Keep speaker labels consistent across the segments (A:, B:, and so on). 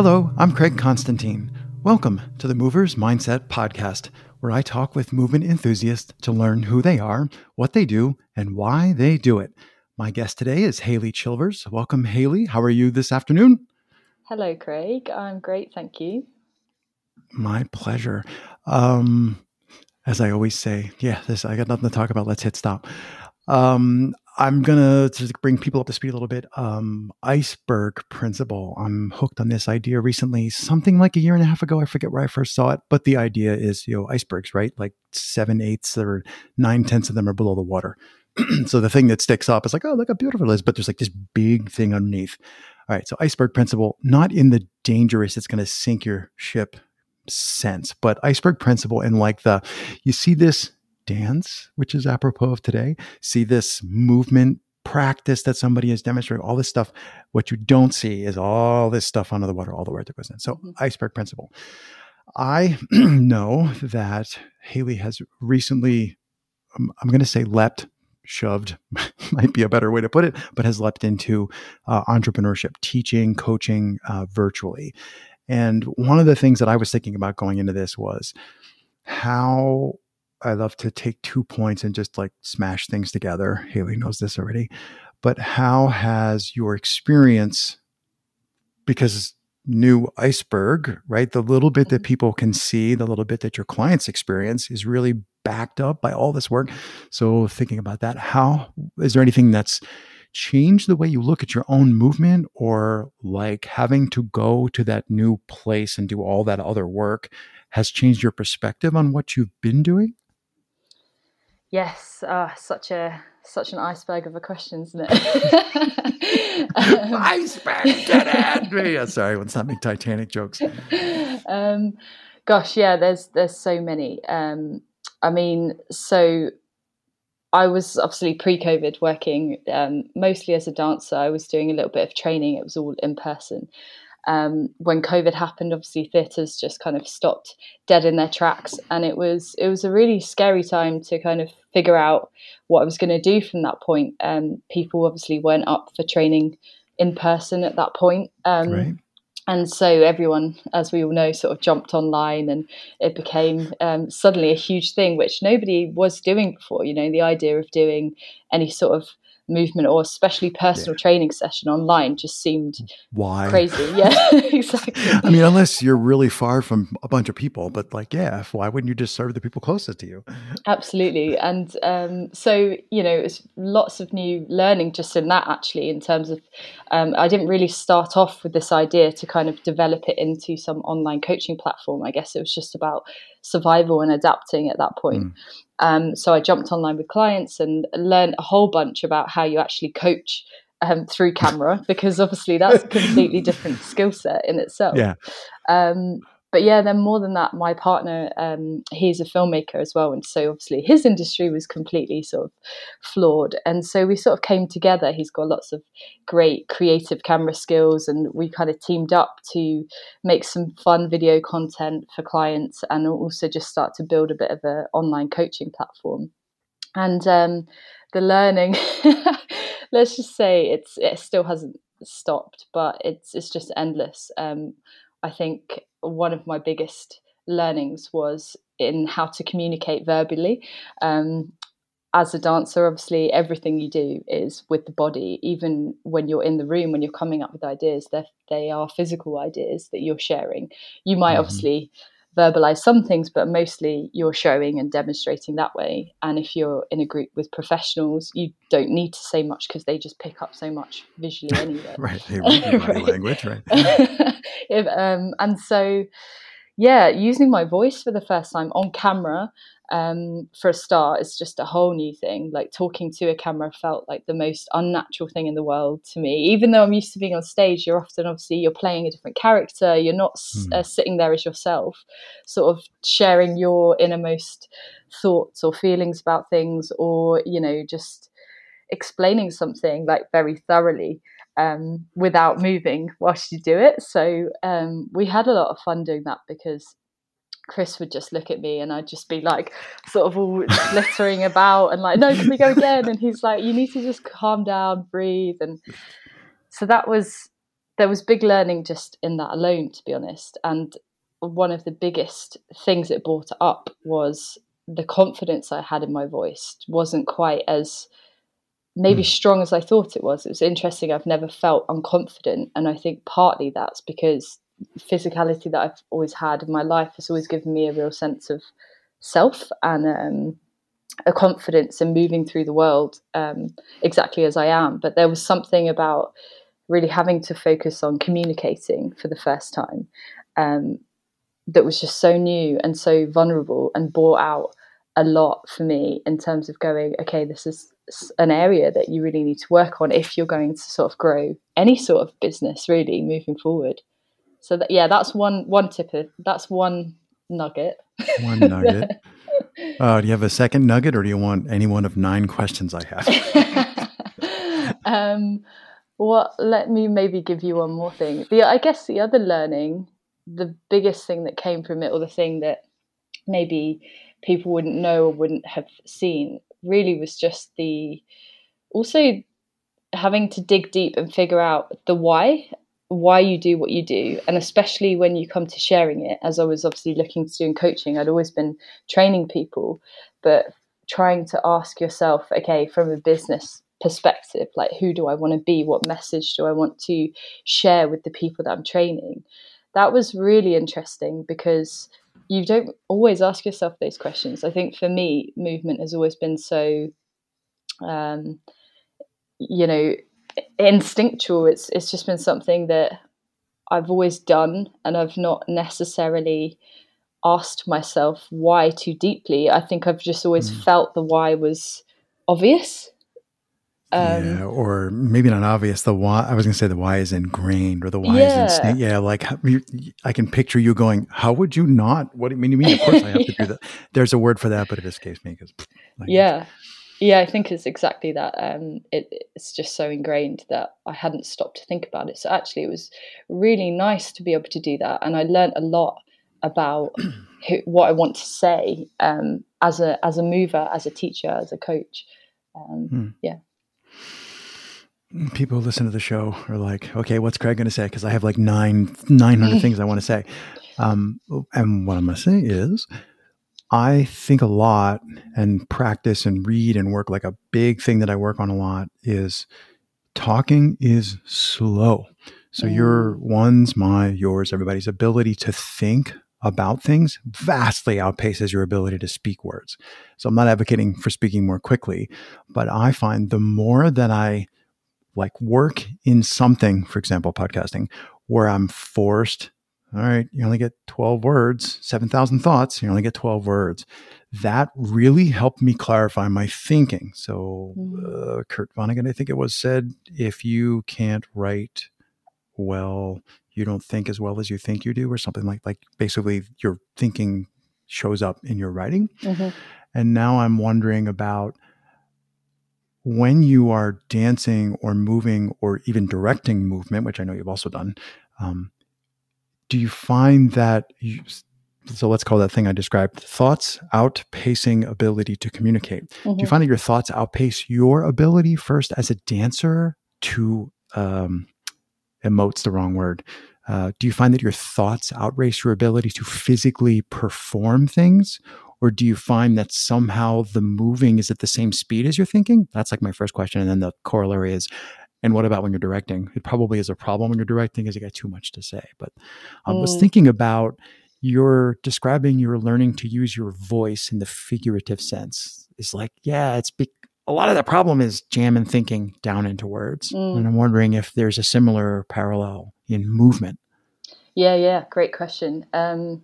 A: Hello, I'm Craig Constantine. Welcome to the Movers Mindset Podcast, where I talk with movement enthusiasts to learn who they are, what they do, and why they do it. My guest today is Hayley Chilvers. Welcome, Hayley. How are you this afternoon?
B: Hello, Craig. I'm great, thank you.
A: My pleasure. Um, as I always say, yeah, this I got nothing to talk about. Let's hit stop. Um, I'm gonna to bring people up to speed a little bit. Um, iceberg principle. I'm hooked on this idea recently, something like a year and a half ago. I forget where I first saw it, but the idea is, you know, icebergs, right? Like seven eighths or nine tenths of them are below the water. so the thing that sticks up is like, oh, look how beautiful it is, but there's like this big thing underneath. All right, so iceberg principle, not in the dangerous, it's going to sink your ship sense, but iceberg principle and like the, you see this dance, which is apropos of today, see this movement practice that somebody is demonstrating, all this stuff. What you don't see is all this stuff under the water, all the work that goes in. So, mm-hmm. iceberg principle. I know that Hayley has recently, um, I'm going to say, leapt, shoved, might be a better way to put it, but has leapt into uh, entrepreneurship, teaching, coaching uh, virtually. And one of the things that I was thinking about going into this was how I love to take two points and just like smash things together. Hayley knows this already. But how has your experience, because new iceberg, right? The little bit that mm-hmm. people can see, the little bit that your clients experience is really backed up by all this work. So thinking about that, how is there anything that's changed the way you look at your own movement or like having to go to that new place and do all that other work has changed your perspective on what you've been doing?
B: Yes, uh, such a such an iceberg of a question, isn't it?
A: um, iceberg, get it! yeah, sorry, let's not make Titanic jokes.
B: Um, gosh, yeah, there's there's so many. Um, I mean, so I was obviously pre-COVID working um, mostly as a dancer. I was doing a little bit of training. It was all in person, um, when COVID happened, obviously theatres just kind of stopped dead in their tracks, and it was it was a really scary time to kind of figure out what I was going to do from that point. Um, people obviously weren't up for training in person at that point. Um, right. And so everyone, as we all know, sort of jumped online, and it became um, suddenly a huge thing, which nobody was doing before. You know, the idea of doing any sort of movement or especially personal yeah. training session online just seemed
A: why?
B: crazy. Yeah exactly.
A: I mean unless you're really far from a bunch of people but like yeah why wouldn't you just serve the people closest to you?
B: Absolutely and um, so you know it's lots of new learning just in that actually in terms of um, i didn't really start off with this idea to kind of develop it into some online coaching platform i guess. It was just about survival and adapting at that point mm. Um, so I jumped online with clients and learned a whole bunch about how you actually coach um, through camera because obviously that's a completely different skill set in itself.
A: Yeah.
B: Um, but yeah, then more than that, my partner, um, he's a filmmaker as well. And so obviously his industry was completely sort of flawed. And so we sort of came together. He's got lots of great creative camera skills. And we kind of teamed up to make some fun video content for clients and also just start to build a bit of an online coaching platform. And um, the learning, let's just say it's it still hasn't stopped, but it's it's just endless. Um, I think one of my biggest learnings was in how to communicate verbally. Um, as a dancer, obviously, everything you do is with the body. Even when you're in the room, when you're coming up with ideas, they are physical ideas that you're sharing. You might mm-hmm. obviously verbalize some things, but mostly you're showing and demonstrating that way. And if you're in a group with professionals, you don't need to say much because they just pick up so much visually anyway.
A: right, they read right. language, right?
B: if, um, and so, yeah, using my voice for the first time on camera um, for a start is just a whole new thing. Like talking to a camera felt like the most unnatural thing in the world to me. Even though I'm used to being on stage, you're often obviously you're playing a different character. You're not mm. uh, sitting there as yourself, sort of sharing your innermost thoughts or feelings about things, or you know just explaining something like very thoroughly. Um, without moving whilst you do it. So um, we had a lot of fun doing that because Chris would just look at me and I'd just be like sort of all glittering about and like, no, can we go again? And he's like, you need to just calm down, breathe. And so that was there was big learning just in that alone, to be honest. And one of the biggest things it brought up was the confidence I had in my voice wasn't quite as maybe mm. strong as I thought it was. It was interesting. I've never felt unconfident, and I think partly that's because physicality that I've always had in my life has always given me a real sense of self and um, a confidence in moving through the world um, exactly as I am. But there was something about really having to focus on communicating for the first time um, that was just so new and so vulnerable and brought out a lot for me in terms of going, okay, this is an area that you really need to work on if you're going to sort of grow any sort of business really moving forward. So that, yeah, that's one one tip. Of, that's one nugget.
A: One nugget. uh, do you have a second nugget, or do you want any one of nine questions I
B: have? um, well, let me maybe give you one more thing. The I guess the other learning, the biggest thing that came from it, or the thing that maybe people wouldn't know or wouldn't have seen, really was just the also having to dig deep and figure out the why why you do what you do and especially when you come to sharing it as i was obviously looking to do in coaching i'd always been training people but trying to ask yourself okay from a business perspective like who do i want to be? What message do i want to share with the people that i'm training? That was really interesting because you don't always ask yourself those questions i think for me movement has always been so um, you know instinctual. It's it's just been something that I've always done, and I've not necessarily asked myself why too deeply. I think I've just always mm. felt the why was obvious.
A: Um, yeah, or maybe not obvious. The why I was going to say the why is ingrained, or the why yeah. is instinct. Yeah, like I can picture you going, "How would you not? What do you mean? You mean of course I have yeah. to do that." There's a word for that, but it escapes me because.
B: Like, yeah, yeah, I think it's exactly that. Um, it, it's just so ingrained that I hadn't stopped to think about it. So actually, it was really nice to be able to do that, and I learned a lot about who, what I want to say um, as a as a mover, as a teacher, as a coach. Um, hmm. Yeah.
A: People listen to the show are like, okay, what's Craig going to say? Because I have like nine nine hundred things I want to say. Um, and what I'm going to say is I think a lot and practice and read and work like a big thing that I work on a lot is talking is slow. So mm. your one's my yours everybody's ability to think about things vastly outpaces your ability to speak words. So I'm not advocating for speaking more quickly, but I find the more that I like work in something, for example, podcasting, where I'm forced all right, you only get 12 words, 7,000 thoughts, you only get 12 words. That really helped me clarify my thinking. So, mm. uh, Kurt Vonnegut, I think it was, said if you can't write well, you don't think as well as you think you do, or something like like basically your thinking shows up in your writing. Mm-hmm. And now I'm wondering about when you are dancing or moving or even directing movement, which I know you've also done. Um, do you find that you, so let's call that thing I described thoughts outpacing ability to communicate. Mm-hmm. Do you mm-hmm. find that your thoughts outpace your ability first as a dancer to um, emotes the wrong word? Uh, do you find that your thoughts outrace your ability to physically perform things? Or do you find that somehow the moving is at the same speed as your thinking? That's like my first question. And then the corollary is and what about when you're directing? It probably is a problem when you're directing because you got too much to say. But I mm. was thinking about you're describing you're learning to use your voice in the figurative sense. It's like, yeah, it's be- a lot of the problem is jamming thinking down into words. Mm. And I'm wondering if there's a similar parallel in movement.
B: Yeah, yeah, great question. Um,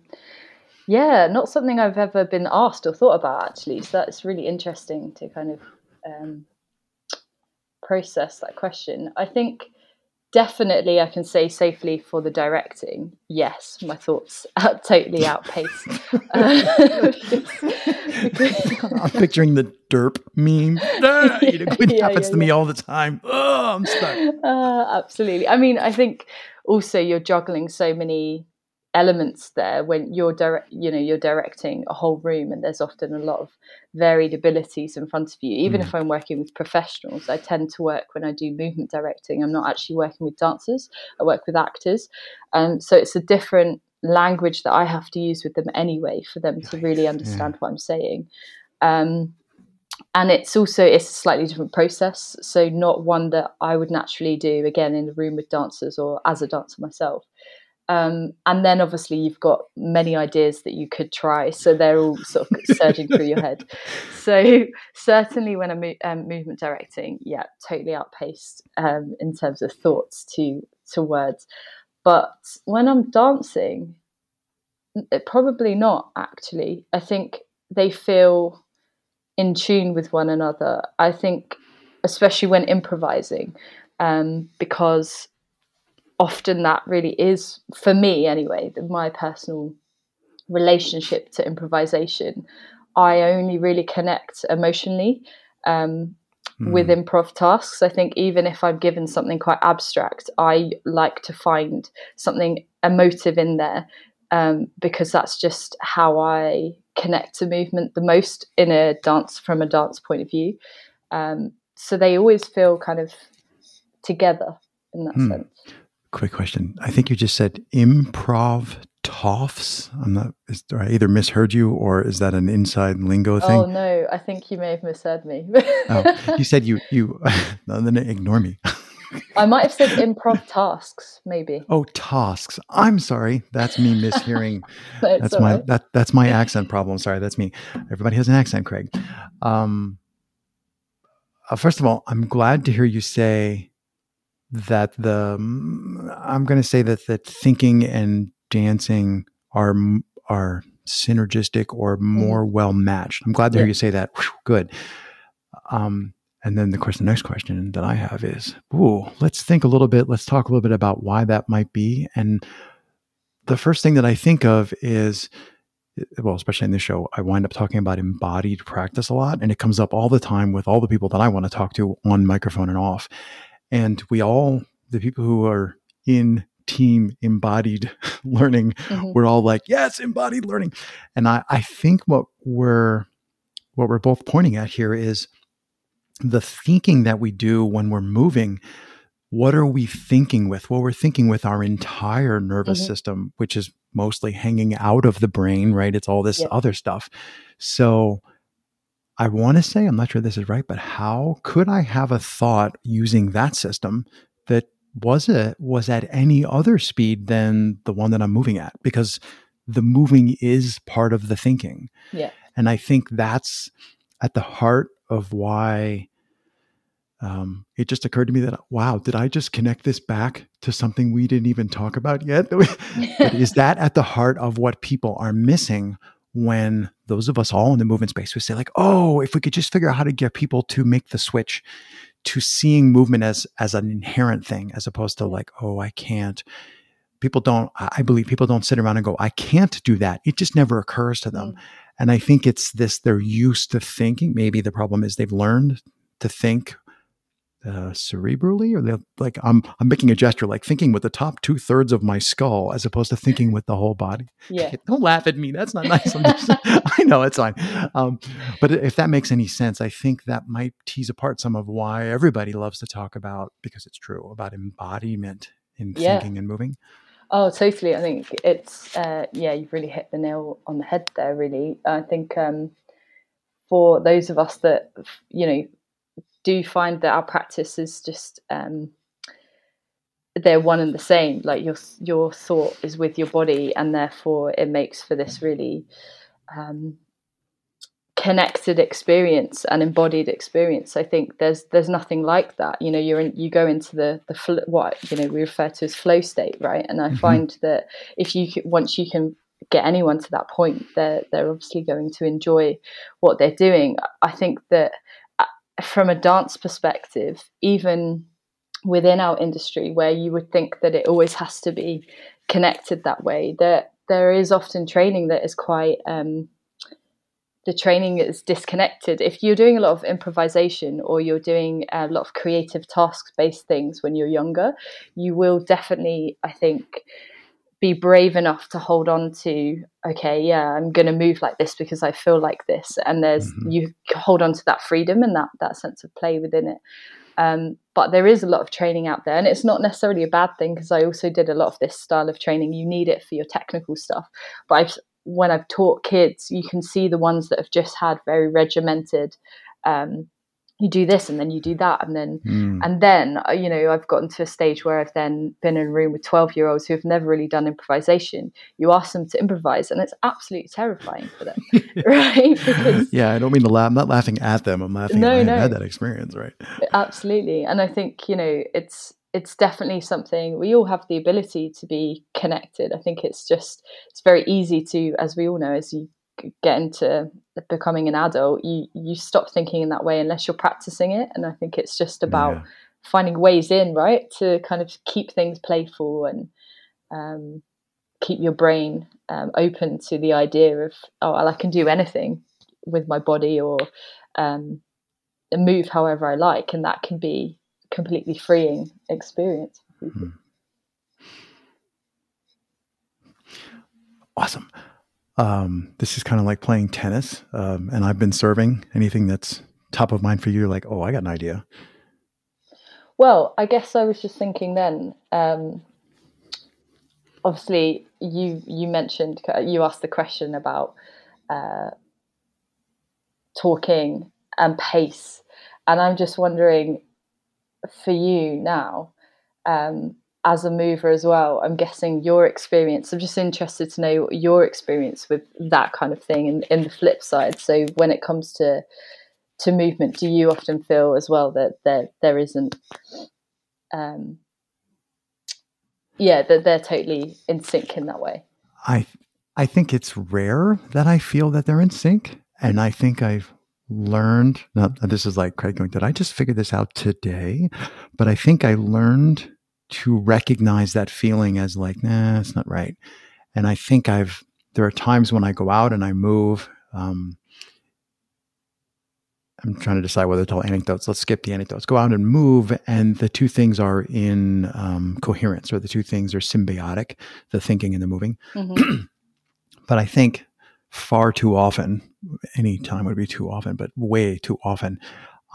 B: yeah, not something I've ever been asked or thought about actually. So that's really interesting to kind of um, process that question. I think definitely I can say safely for the directing, yes, my thoughts out, totally outpace. uh,
A: I'm picturing the derp meme. it yeah, happens yeah, to me all the time. Oh, I'm stuck.
B: Uh, absolutely. I mean, I think also you're juggling so many elements there when you're direct you know you're directing a whole room and there's often a lot of varied abilities in front of you. Even mm. if i'm working with professionals i tend to work when i do movement directing. I'm not actually working with dancers i work with actors. Um, so it's a different language that i have to use with them anyway for them to really understand yeah. what i'm saying. Um, and it's also it's a slightly different process. So not one that i would naturally do again in the room with dancers or as a dancer myself um, and then obviously you've got many ideas that you could try, so they're all sort of surging through your head. So certainly when I'm mo- um, movement directing, yeah, totally outpaced um, in terms of thoughts to to words. But when I'm dancing, probably not actually. I think they feel in tune with one another. I think, especially when improvising, um, because often that really is, for me anyway, my personal relationship to improvisation. I only really connect emotionally um, mm. with improv tasks. I think even if I'm given something quite abstract, I like to find something emotive in there um, because that's just how I connect to movement the most in a dance from a dance point of view. Um, so they always feel kind of together in that mm. sense
A: quick question. I think you just said improv toffs. I'm not. Is, I either misheard you or is that an inside lingo thing?
B: Oh no, I think you may have misheard me.
A: oh, you said you you. No, then ignore me.
B: I might have said improv tasks, maybe.
A: Oh, tasks. I'm sorry. That's me mishearing. that's my right. that that's my accent problem. Sorry, that's me. Everybody has an accent, Craig. Um, uh, first of all, I'm glad to hear you say that the I'm going to say that that thinking and dancing are are synergistic or mm-hmm. more mm. well matched. I'm glad to yeah. hear you say that. Whew, good. Um, and then, of course, the next question that I have is, ooh, let's think a little bit. Let's talk a little bit about why that might be. And the first thing that I think of is, well, especially in this show, I wind up talking about embodied practice a lot, and it comes up all the time with all the people that I want to talk to on microphone and off. And we all, the people who are in team embodied learning, mm-hmm. we're all like, yes, embodied learning. And I, I think what we're what we're both pointing at here is the thinking that we do when we're moving what are we thinking with well we're thinking with our entire nervous mm-hmm. system which is mostly hanging out of the brain right it's all this other stuff so I want to say, I'm not sure this is right, but how could I have a thought using that system that was it was at any other speed than the one that I'm moving at? Because the moving is part of the thinking.
B: Yeah.
A: And I think that's at the heart of why um, it just occurred to me that wow, did I just connect this back to something we didn't even talk about yet? is that at the heart of what people are missing when those of us all in the movement space would say like oh if we could just figure out how to get people to make the switch to seeing movement as as an inherent thing as opposed to like oh i can't. People don't i believe people don't sit around and go i can't do that. It just never occurs to them. Mm. and i think it's this they're used to thinking maybe the problem is they've learned to think uh, cerebrally, or they like I'm I'm making a gesture like thinking with the top two thirds of my skull as opposed to thinking with the whole body.
B: Yeah,
A: don't laugh at me. That's not nice. Just, I know it's fine. Um, but if that makes any sense, I think that might tease apart some of why everybody loves to talk about because it's true about embodiment in yeah. thinking and moving.
B: Oh, totally. I think it's uh, yeah, you've really hit the nail on the head there. Really, I think um, for those of us that you know do find that our practice is just um, they're one and the same. Like your your thought is with your body, and therefore it makes for this really um, connected experience and embodied experience. I think there's there's nothing like that. You know, you're in, you go into the the fl- what you know we refer to as flow state, right? And I mm-hmm. find that if you once you can get anyone to that point, they're they're obviously going to enjoy what they're doing. I think that from a dance perspective, even within our industry, where you would think that it always has to be connected that way, that there is often training that is quite um, the training is disconnected. If you're doing a lot of improvisation or you're doing a lot of creative task based things when you're younger, you will definitely, I think, be brave enough to hold on to okay yeah i'm going to move like this because i feel like this and there's mm-hmm. you hold on to that freedom and that that sense of play within it. Um, but there is a lot of training out there and it's not necessarily a bad thing because i also did a lot of this style of training. You need it for your technical stuff. But I've, when i've taught kids you can see the ones that have just had very regimented um, you do this and then you do that and then mm. and then uh, you know i've gotten to a stage where i've then been in a room with 12 year olds who have never really done improvisation. You ask them to improvise and it's absolutely terrifying for them right?
A: Because, yeah i don't mean to laugh i'm not laughing at them i'm laughing no, no. i had that experience right?
B: Absolutely. And i think you know it's it's definitely something we all have the ability to be connected. I think it's just it's very easy to as we all know as you get into becoming an adult, you you stop thinking in that way unless you're practicing it. And I think it's just about yeah. finding ways in, right, to kind of keep things playful and um, keep your brain um, open to the idea of oh, well, I can do anything with my body or um, move however I like, and that can be a completely freeing experience. Hmm.
A: Awesome um, this is kind of like playing tennis. Um, and I've been serving. Anything that's top of mind for you, like, oh, I got an idea.
B: Well, I guess I was just thinking then. Um, obviously, you you mentioned you asked the question about uh, talking and pace, and I'm just wondering for you now. Um, as a mover as well i'm guessing your experience i'm just interested to know your experience with that kind of thing and in the flip side. So when it comes to to movement do you often feel as well that there there isn't um yeah that they're totally in sync in that way?
A: I i think it's rare that i feel that they're in sync. And i think i've learned now this is like craig going did i just figure this out today? But i think i learned to recognize that feeling as like, nah, it's not right. And I think I've, there are times when I go out and I move. Um, I'm trying to decide whether to tell anecdotes. Let's skip the anecdotes. Go out and move, and the two things are in um, coherence, or the two things are symbiotic the thinking and the moving. Mm-hmm. but I think far too often, any time would be too often, but way too often,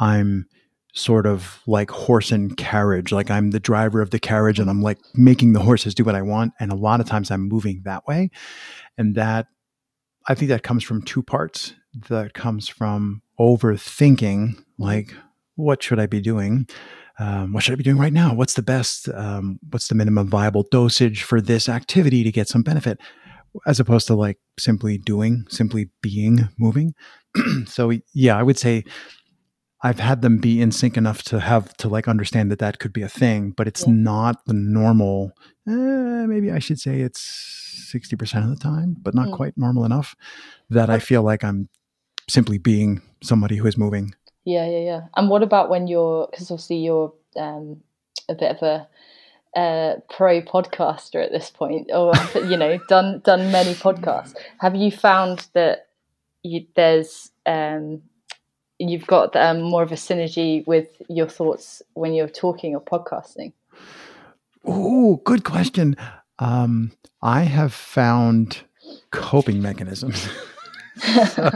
A: I'm sort of like horse and carriage. Like I'm the driver of the carriage and I'm like making the horses do what I want. And a lot of times I'm moving that way. And that, I think that comes from two parts. That comes from overthinking, like, what should I be doing? Um, what should I be doing right now? What's the best, um, what's the minimum viable dosage for this activity to get some benefit? As opposed to like simply doing, simply being, moving. so, yeah, I would say I've had them be in sync enough to have to like understand that that could be a thing, but it's yeah. not the normal. Eh, maybe I should say it's 60% of the time, but not quite normal enough that I feel like I'm simply being somebody who is moving.
B: Yeah, yeah, yeah. And what about when you're, because obviously you're um, a bit of a, uh, pro podcaster at this point, or you know, done done many podcasts. Have you found that you, there's um, you've got um, more of a synergy with your thoughts when you're talking or podcasting?
A: Oh, good question. Um, I have found coping mechanisms. so,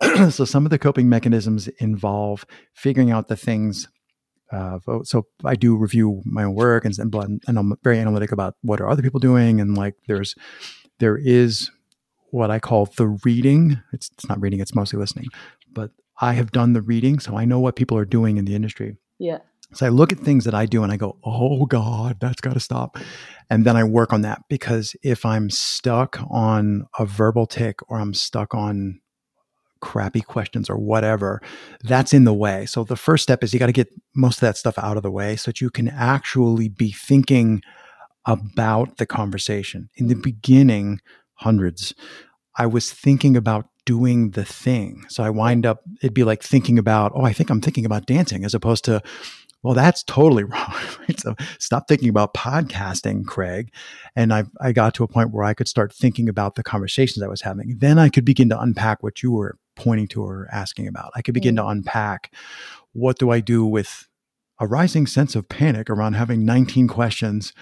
A: so, some of the coping mechanisms involve figuring out the things. Uh, so I do review my own work and, and I'm very analytic about what are other people doing and like there's there is what I call the reading. It's, it's not reading; it's mostly listening. But I have done the reading, so I know what people are doing in the industry.
B: Yeah.
A: So I look at things that I do and I go, oh God, that's got to stop. And then I work on that because if I'm stuck on a verbal tick or I'm stuck on crappy questions or whatever, that's in the way. So the first step is you got to get most of that stuff out of the way so that you can actually be thinking about the conversation. In the beginning, hundreds, I was thinking about doing the thing. So I wind up, it'd be like thinking about, oh, I think I'm thinking about dancing as opposed to, well, that's totally wrong. Right? So stop thinking about podcasting, Craig. And I, I got to a point where I could start thinking about the conversations I was having. Then I could begin to unpack what you were pointing to or asking about. I could begin mm-hmm. to unpack what do I do with a rising sense of panic around having 19 questions,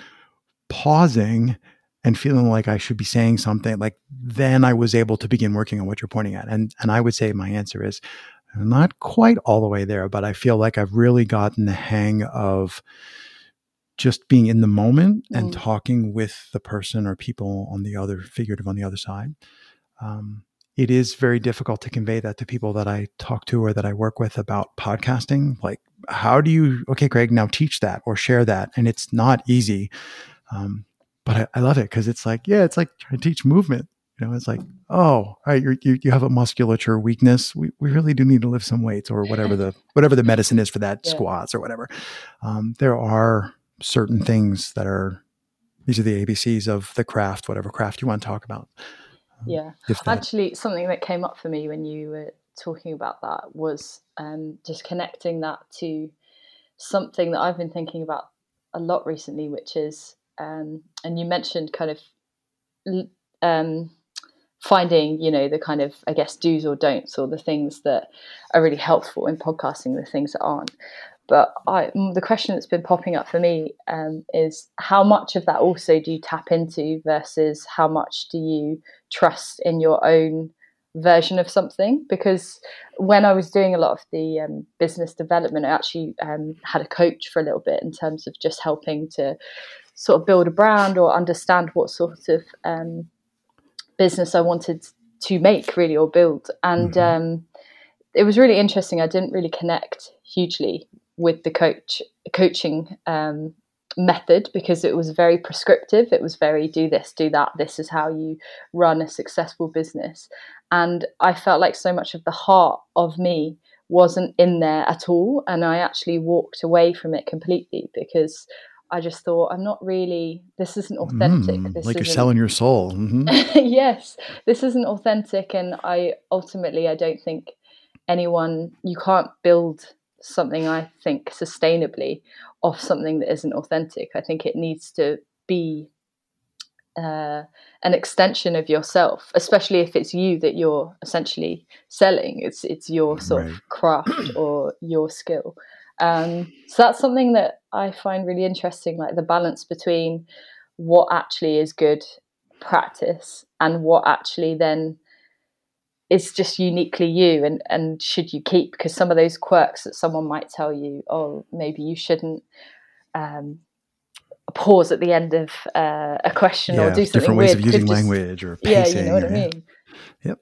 A: pausing and feeling like I should be saying something, like then I was able to begin working on what you're pointing at. And and I would say my answer is not quite all the way there, but I feel like I've really gotten the hang of just being in the moment mm. and talking with the person or people on the other figurative on the other side. Um, it is very difficult to convey that to people that I talk to or that I work with about podcasting. Like, how do you, okay, Craig, now teach that or share that? And it's not easy. Um, but I, I, love it because it's like, yeah, it's like trying to teach movement. You know, it's like, oh, right, you you have a musculature weakness. We, we really do need to lift some weights or whatever the whatever the medicine is for that yeah. squats or whatever. Um, there are certain things that are these are the ABCs of the craft, whatever craft you want to talk about.
B: Yeah. Actually, something that came up for me when you were talking about that was um, just connecting that to something that I've been thinking about a lot recently, which is, um, and you mentioned kind of um, finding, you know, the kind of, I guess, do's or don'ts or the things that are really helpful in podcasting, the things that aren't. But I, the question that's been popping up for me um, is how much of that also do you tap into versus how much do you trust in your own version of something? Because when I was doing a lot of the um, business development, I actually um, had a coach for a little bit in terms of just helping to sort of build a brand or understand what sort of um, business I wanted to make, really, or build. And mm-hmm. Um, it was really interesting. I didn't really connect hugely with the coach coaching um, method because it was very prescriptive. It was very do this, do that. This is how you run a successful business. And I felt like so much of the heart of me wasn't in there at all. And I actually walked away from it completely because I just thought, I'm not really, this isn't authentic.
A: Mm,
B: this
A: like you're selling your soul.
B: Mm-hmm. yes, this isn't authentic. And I ultimately, I don't think anyone, you can't build something I think sustainably off something that isn't authentic. I think it needs to be uh, an extension of yourself, especially if it's you that you're essentially selling. It's it's your sort right. of craft or your skill. Um, so that's something that I find really interesting, like the balance between what actually is good practice and what actually then is just uniquely you and and should you keep because some of those quirks that someone might tell you oh maybe you shouldn't um, pause at the end of uh, a question yeah, or do something
A: different
B: ways
A: weird of using just, language or pacing,
B: yeah you know what or, i mean.
A: Yep.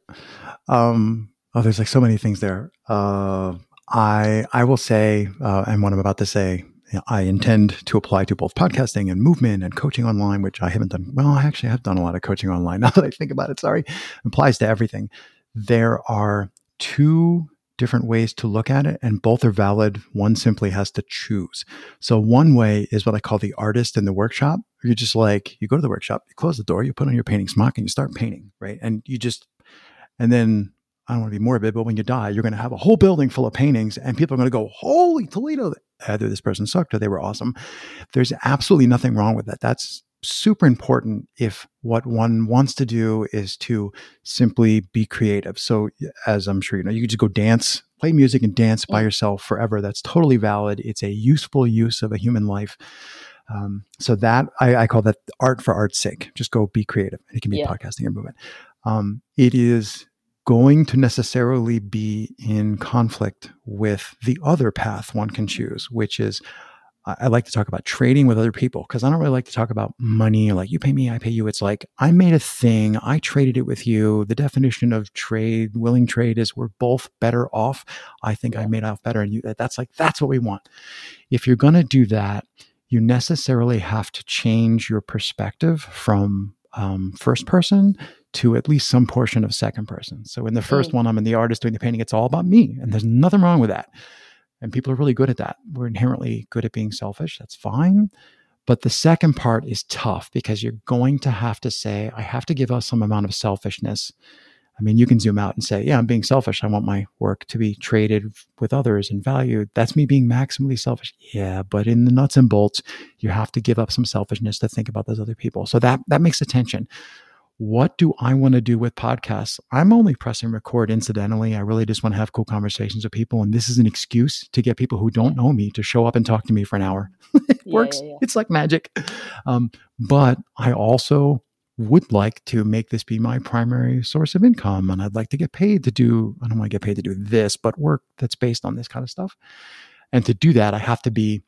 A: Um, oh there's like so many things there. Uh, i i will say uh, and what i'm about to say I intend to apply to both podcasting and movement and coaching online, which I haven't done. Well, I actually have done a lot of coaching online now that I think about it. Sorry, applies to everything there are two different ways to look at it, and both are valid. One simply has to choose. So, one way is what I call the artist in the workshop. You're just like, you go to the workshop, you close the door, you put on your painting smock, and you start painting, right? And you just, and then I don't want to be morbid, but when you die, you're going to have a whole building full of paintings, and people are going to go, Holy Toledo! Either this person sucked or they were awesome. There's absolutely nothing wrong with that. That's super important if what one wants to do is to simply be creative. So, as I'm sure you know, you can just go dance, play music, and dance by yourself forever. That's totally valid. It's a useful use of a human life. Um, so that I, I, call that art for art's sake. Just go be creative. It can be yeah. podcasting or movement. Um, it is going to necessarily be in conflict with the other path one can choose, which is I like to talk about trading with other people because I don't really like to talk about money. Like you pay me, I pay you. It's like I made a thing, I traded it with you. The definition of trade, willing trade, is we're both better off. I think yeah. I made off better, and you. That's like that's what we want. If you're going to do that, you necessarily have to change your perspective from um, first person to at least some portion of second person. So in the first one, I'm in the artist doing the painting. It's all about me, and there's nothing wrong with that. And people are really good at that. We're inherently good at being selfish. That's fine. But the second part is tough because you're going to have to say, I have to give up some amount of selfishness. I mean, you can zoom out and say, yeah, I'm being selfish. I want my work to be traded with others and valued. That's me being maximally selfish. Yeah, but in the nuts and bolts, you have to give up some selfishness to think about those other people. So that that makes a tension what do I want to do with podcasts? I'm only pressing record incidentally. I really just want to have cool conversations with people. And this is an excuse to get people who don't know me to show up and talk to me for an hour. it yeah, works. Yeah, yeah. It's like magic. Um, but I also would like to make this be my primary source of income and I'd like to get paid to do, I don't want to get paid to do this, but work that's based on this kind of stuff. And to do that, I have to be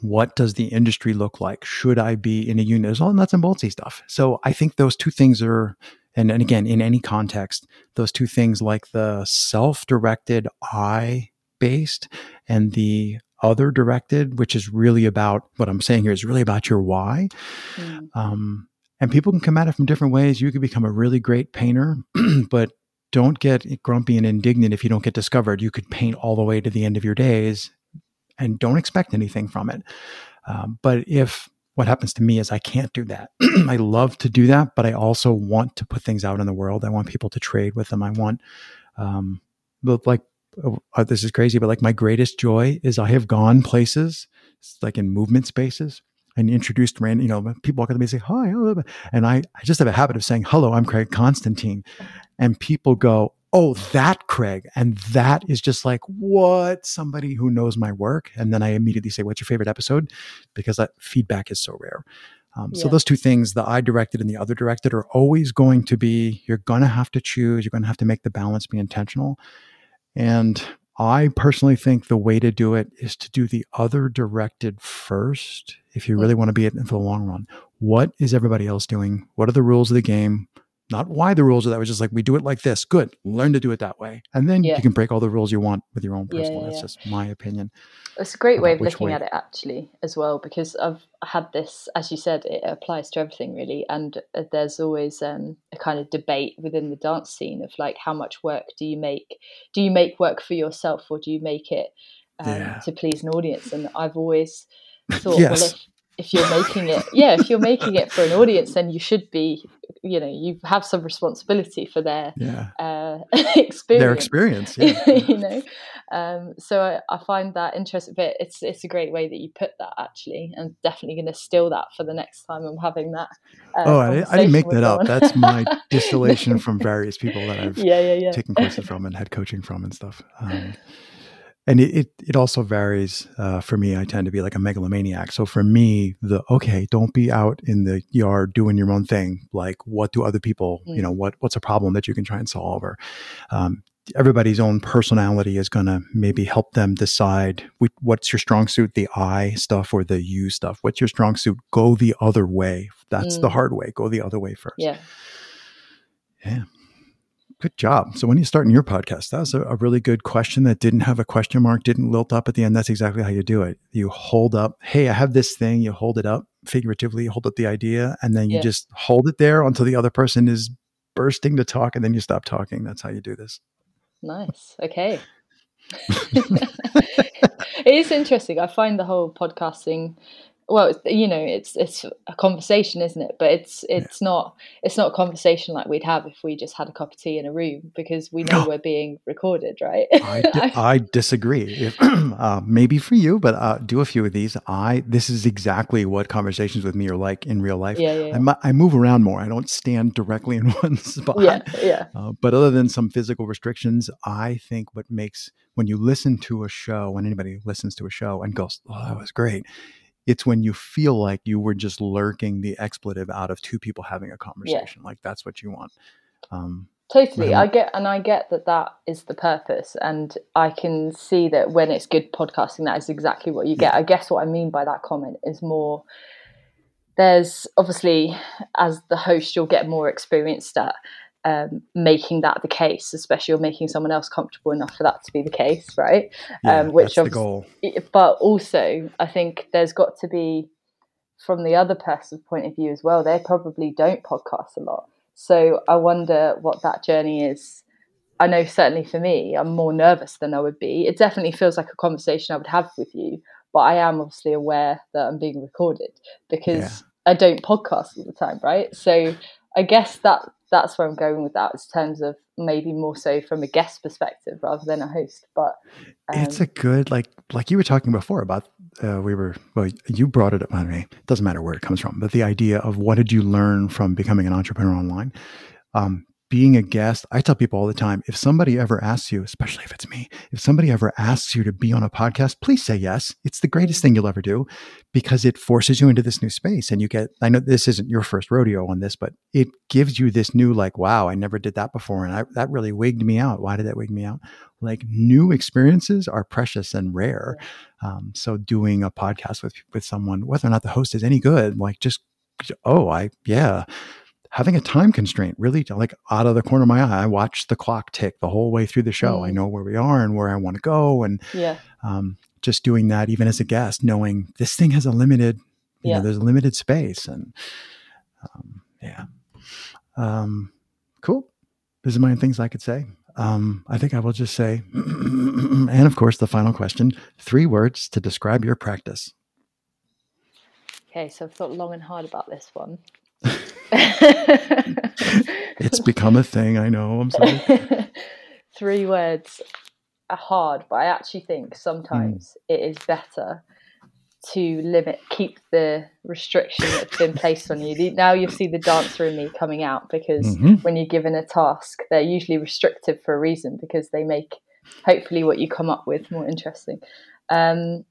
A: what does the industry look like? Should I be in a union? There's all nuts and boltsy stuff. So I think those two things are, and, and again, in any context, those two things like the self directed I based and the other directed, which is really about what I'm saying here is really about your why. Mm. Um, and people can come at it from different ways. You could become a really great painter, but don't get grumpy and indignant if you don't get discovered. You could paint all the way to the end of your days and don't expect anything from it. Um, but if what happens to me is I can't do that. I love to do that, but I also want to put things out in the world. I want people to trade with them. I want, um, like, uh, this is crazy, but like my greatest joy is I have gone places like in movement spaces and introduced random, you know, people walk up to me and say, hi. And I, I just have a habit of saying, hello, I'm Craig Constantine. And people go, oh, that Craig. And that is just like, what? Somebody who knows my work. And then I immediately say, what's your favorite episode? Because that feedback is so rare. Um, yeah. So those two things, the I directed and the other directed, are always going to be, you're going to have to choose. You're going to have to make the balance be intentional. And I personally think the way to do it is to do the other directed first if you hmm. really want to be it for the long run. What is everybody else doing? What are the rules of the game? Not why the rules are that way, just like we do it like this. Good. Learn to do it that way. And then yeah. you can break all the rules you want with your own personal. Yeah, yeah, That's just my opinion.
B: It's a great way of looking way. at it actually as well, because I've had this, as you said, it applies to everything really. And uh, there's always um, a kind of debate within the dance scene of like, how much work do you make? Do you make work for yourself or do you make it um, to please an audience? And I've always thought, yes. well, if, if you're making it yeah if you're making it for an audience then you should be you know you have some responsibility for their yeah. uh, experience
A: their experience yeah.
B: you know um, so I, I, find that interesting but it's it's a great way that you put that actually i'm definitely going to steal that for the next time i'm having that
A: uh, oh I, I, didn't make that up that's my distillation from various people that i've yeah, yeah, yeah. taken courses from and had coaching from and stuff um, and it, it, it also varies uh, for me i tend to be like a megalomaniac. So for me the okay don't be out in the yard doing your own thing. Like what do other people mm. you know what what's a problem that you can try and solve? Or um, everybody's own personality is going to maybe help them decide what's your strong suit the i stuff or the you stuff. What's your strong suit? Go the other way. That's mm. the hard way. Go the other way first.
B: Yeah.
A: Yeah Good job. So when you start in your podcast, that was a, a, really good question that didn't have a question mark, didn't lilt up at the end. That's exactly how you do it. You hold up, hey, I have this thing. You hold it up figuratively, hold up the idea, and then you yeah. just hold it there until the other person is bursting to talk, and then you stop talking. That's how you do this.
B: Nice. Okay. it is interesting. I find the whole podcasting well you know it's it's a conversation isn't it? But it's it's yeah. not it's not a conversation like we'd have if we just had a cup of tea in a room because we know we're being recorded right?
A: I, di- I disagree. If, uh, maybe for you but uh, do a few of these. I this is exactly what conversations with me are like in real life.
B: Yeah, yeah,
A: I, I, move around more. I don't stand directly in one spot.
B: Yeah, yeah. Uh,
A: but other than some physical restrictions i think what makes when you listen to a show when anybody listens to a show and goes oh that was great it's when you feel like you were just lurking the expletive out of two people having a conversation yeah. like that's what you want um,
B: totally i get and i get that that is the purpose and i can see that when it's good podcasting that is exactly what you get yeah. i guess what i mean by that comment is more there's obviously as the host you'll get more experienced at um, making that the case, especially or making someone else comfortable enough for that to be the case, right?
A: Yeah, um, which that's the goal.
B: But also, I think there's got to be, from the other person's point of view as well, they probably don't podcast a lot. So I wonder what that journey is. I know certainly for me, I'm more nervous than I would be. It definitely feels like a conversation I would have with you, but I am obviously aware that I'm being recorded because yeah. I don't podcast all the time, right? So I guess that that's where I'm going with that in terms of maybe more so from a guest perspective rather than a host. But
A: um, it's a good like like you were talking before about uh, we were well you brought it up. I mean, it doesn't matter where it comes from, but the idea of what did you learn from becoming an entrepreneur online. Um, being a guest, I tell people all the time if somebody ever asks you, especially if it's me, if somebody ever asks you to be on a podcast, please say yes. It's the greatest thing you'll ever do because it forces you into this new space. And you get, I know this isn't your first rodeo on this, but it gives you this new, like, wow, I never did that before. And I, that really wigged me out. Why did that wig me out? Like, new experiences are precious and rare. Um, so, doing a podcast with, with someone, whether or not the host is any good, like, just, oh, I, yeah having a time constraint really like out of the corner of my eye. I watch the clock tick the whole way through the show. Mm. i know where we are and where i want to go and
B: yeah.
A: um, just doing that even as a guest knowing this thing has a limited you yeah. know there's a limited space and um, yeah. Um, cool. There's a million things i could say. Um, i think i will just say and of course the final question three words to describe your practice.
B: Okay so i've thought long and hard about this one
A: it's become a thing. I know. I'm sorry.
B: Three words are hard, but I actually think sometimes mm. it is better to limit, keep the restriction that's been placed on you. Now you see the dancer in me coming out because mm-hmm. when you're given a task, they're usually restrictive for a reason because they make hopefully what you come up with more interesting. Um,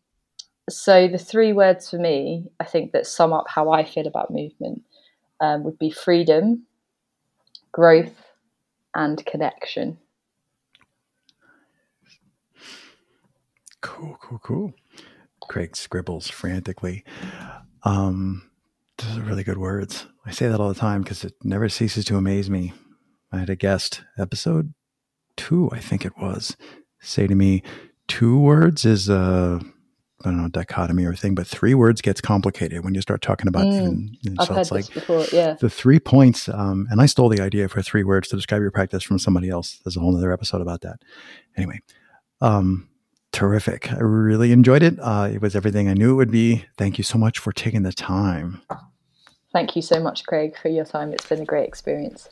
B: so the three words for me, I think that sum up how I feel about movement um, would be freedom, growth, and connection.
A: Cool, cool, cool. Craig scribbles frantically. Um, those are really good words. I say that all the time because it never ceases to amaze me. I had a guest, episode two, I think it was, say to me, two words is a I don't know dichotomy or thing, but three words gets complicated when you start talking about. Mm,
B: even, I've so it's like before, yeah.
A: The three points, um, and I stole the idea for three words to describe your practice from somebody else. There's a whole other episode about that. Anyway, um, terrific. I really enjoyed it. Uh, it was everything I knew it would be. Thank you so much for taking the time.
B: Thank you so much, Craig, for your time. It's been a great experience.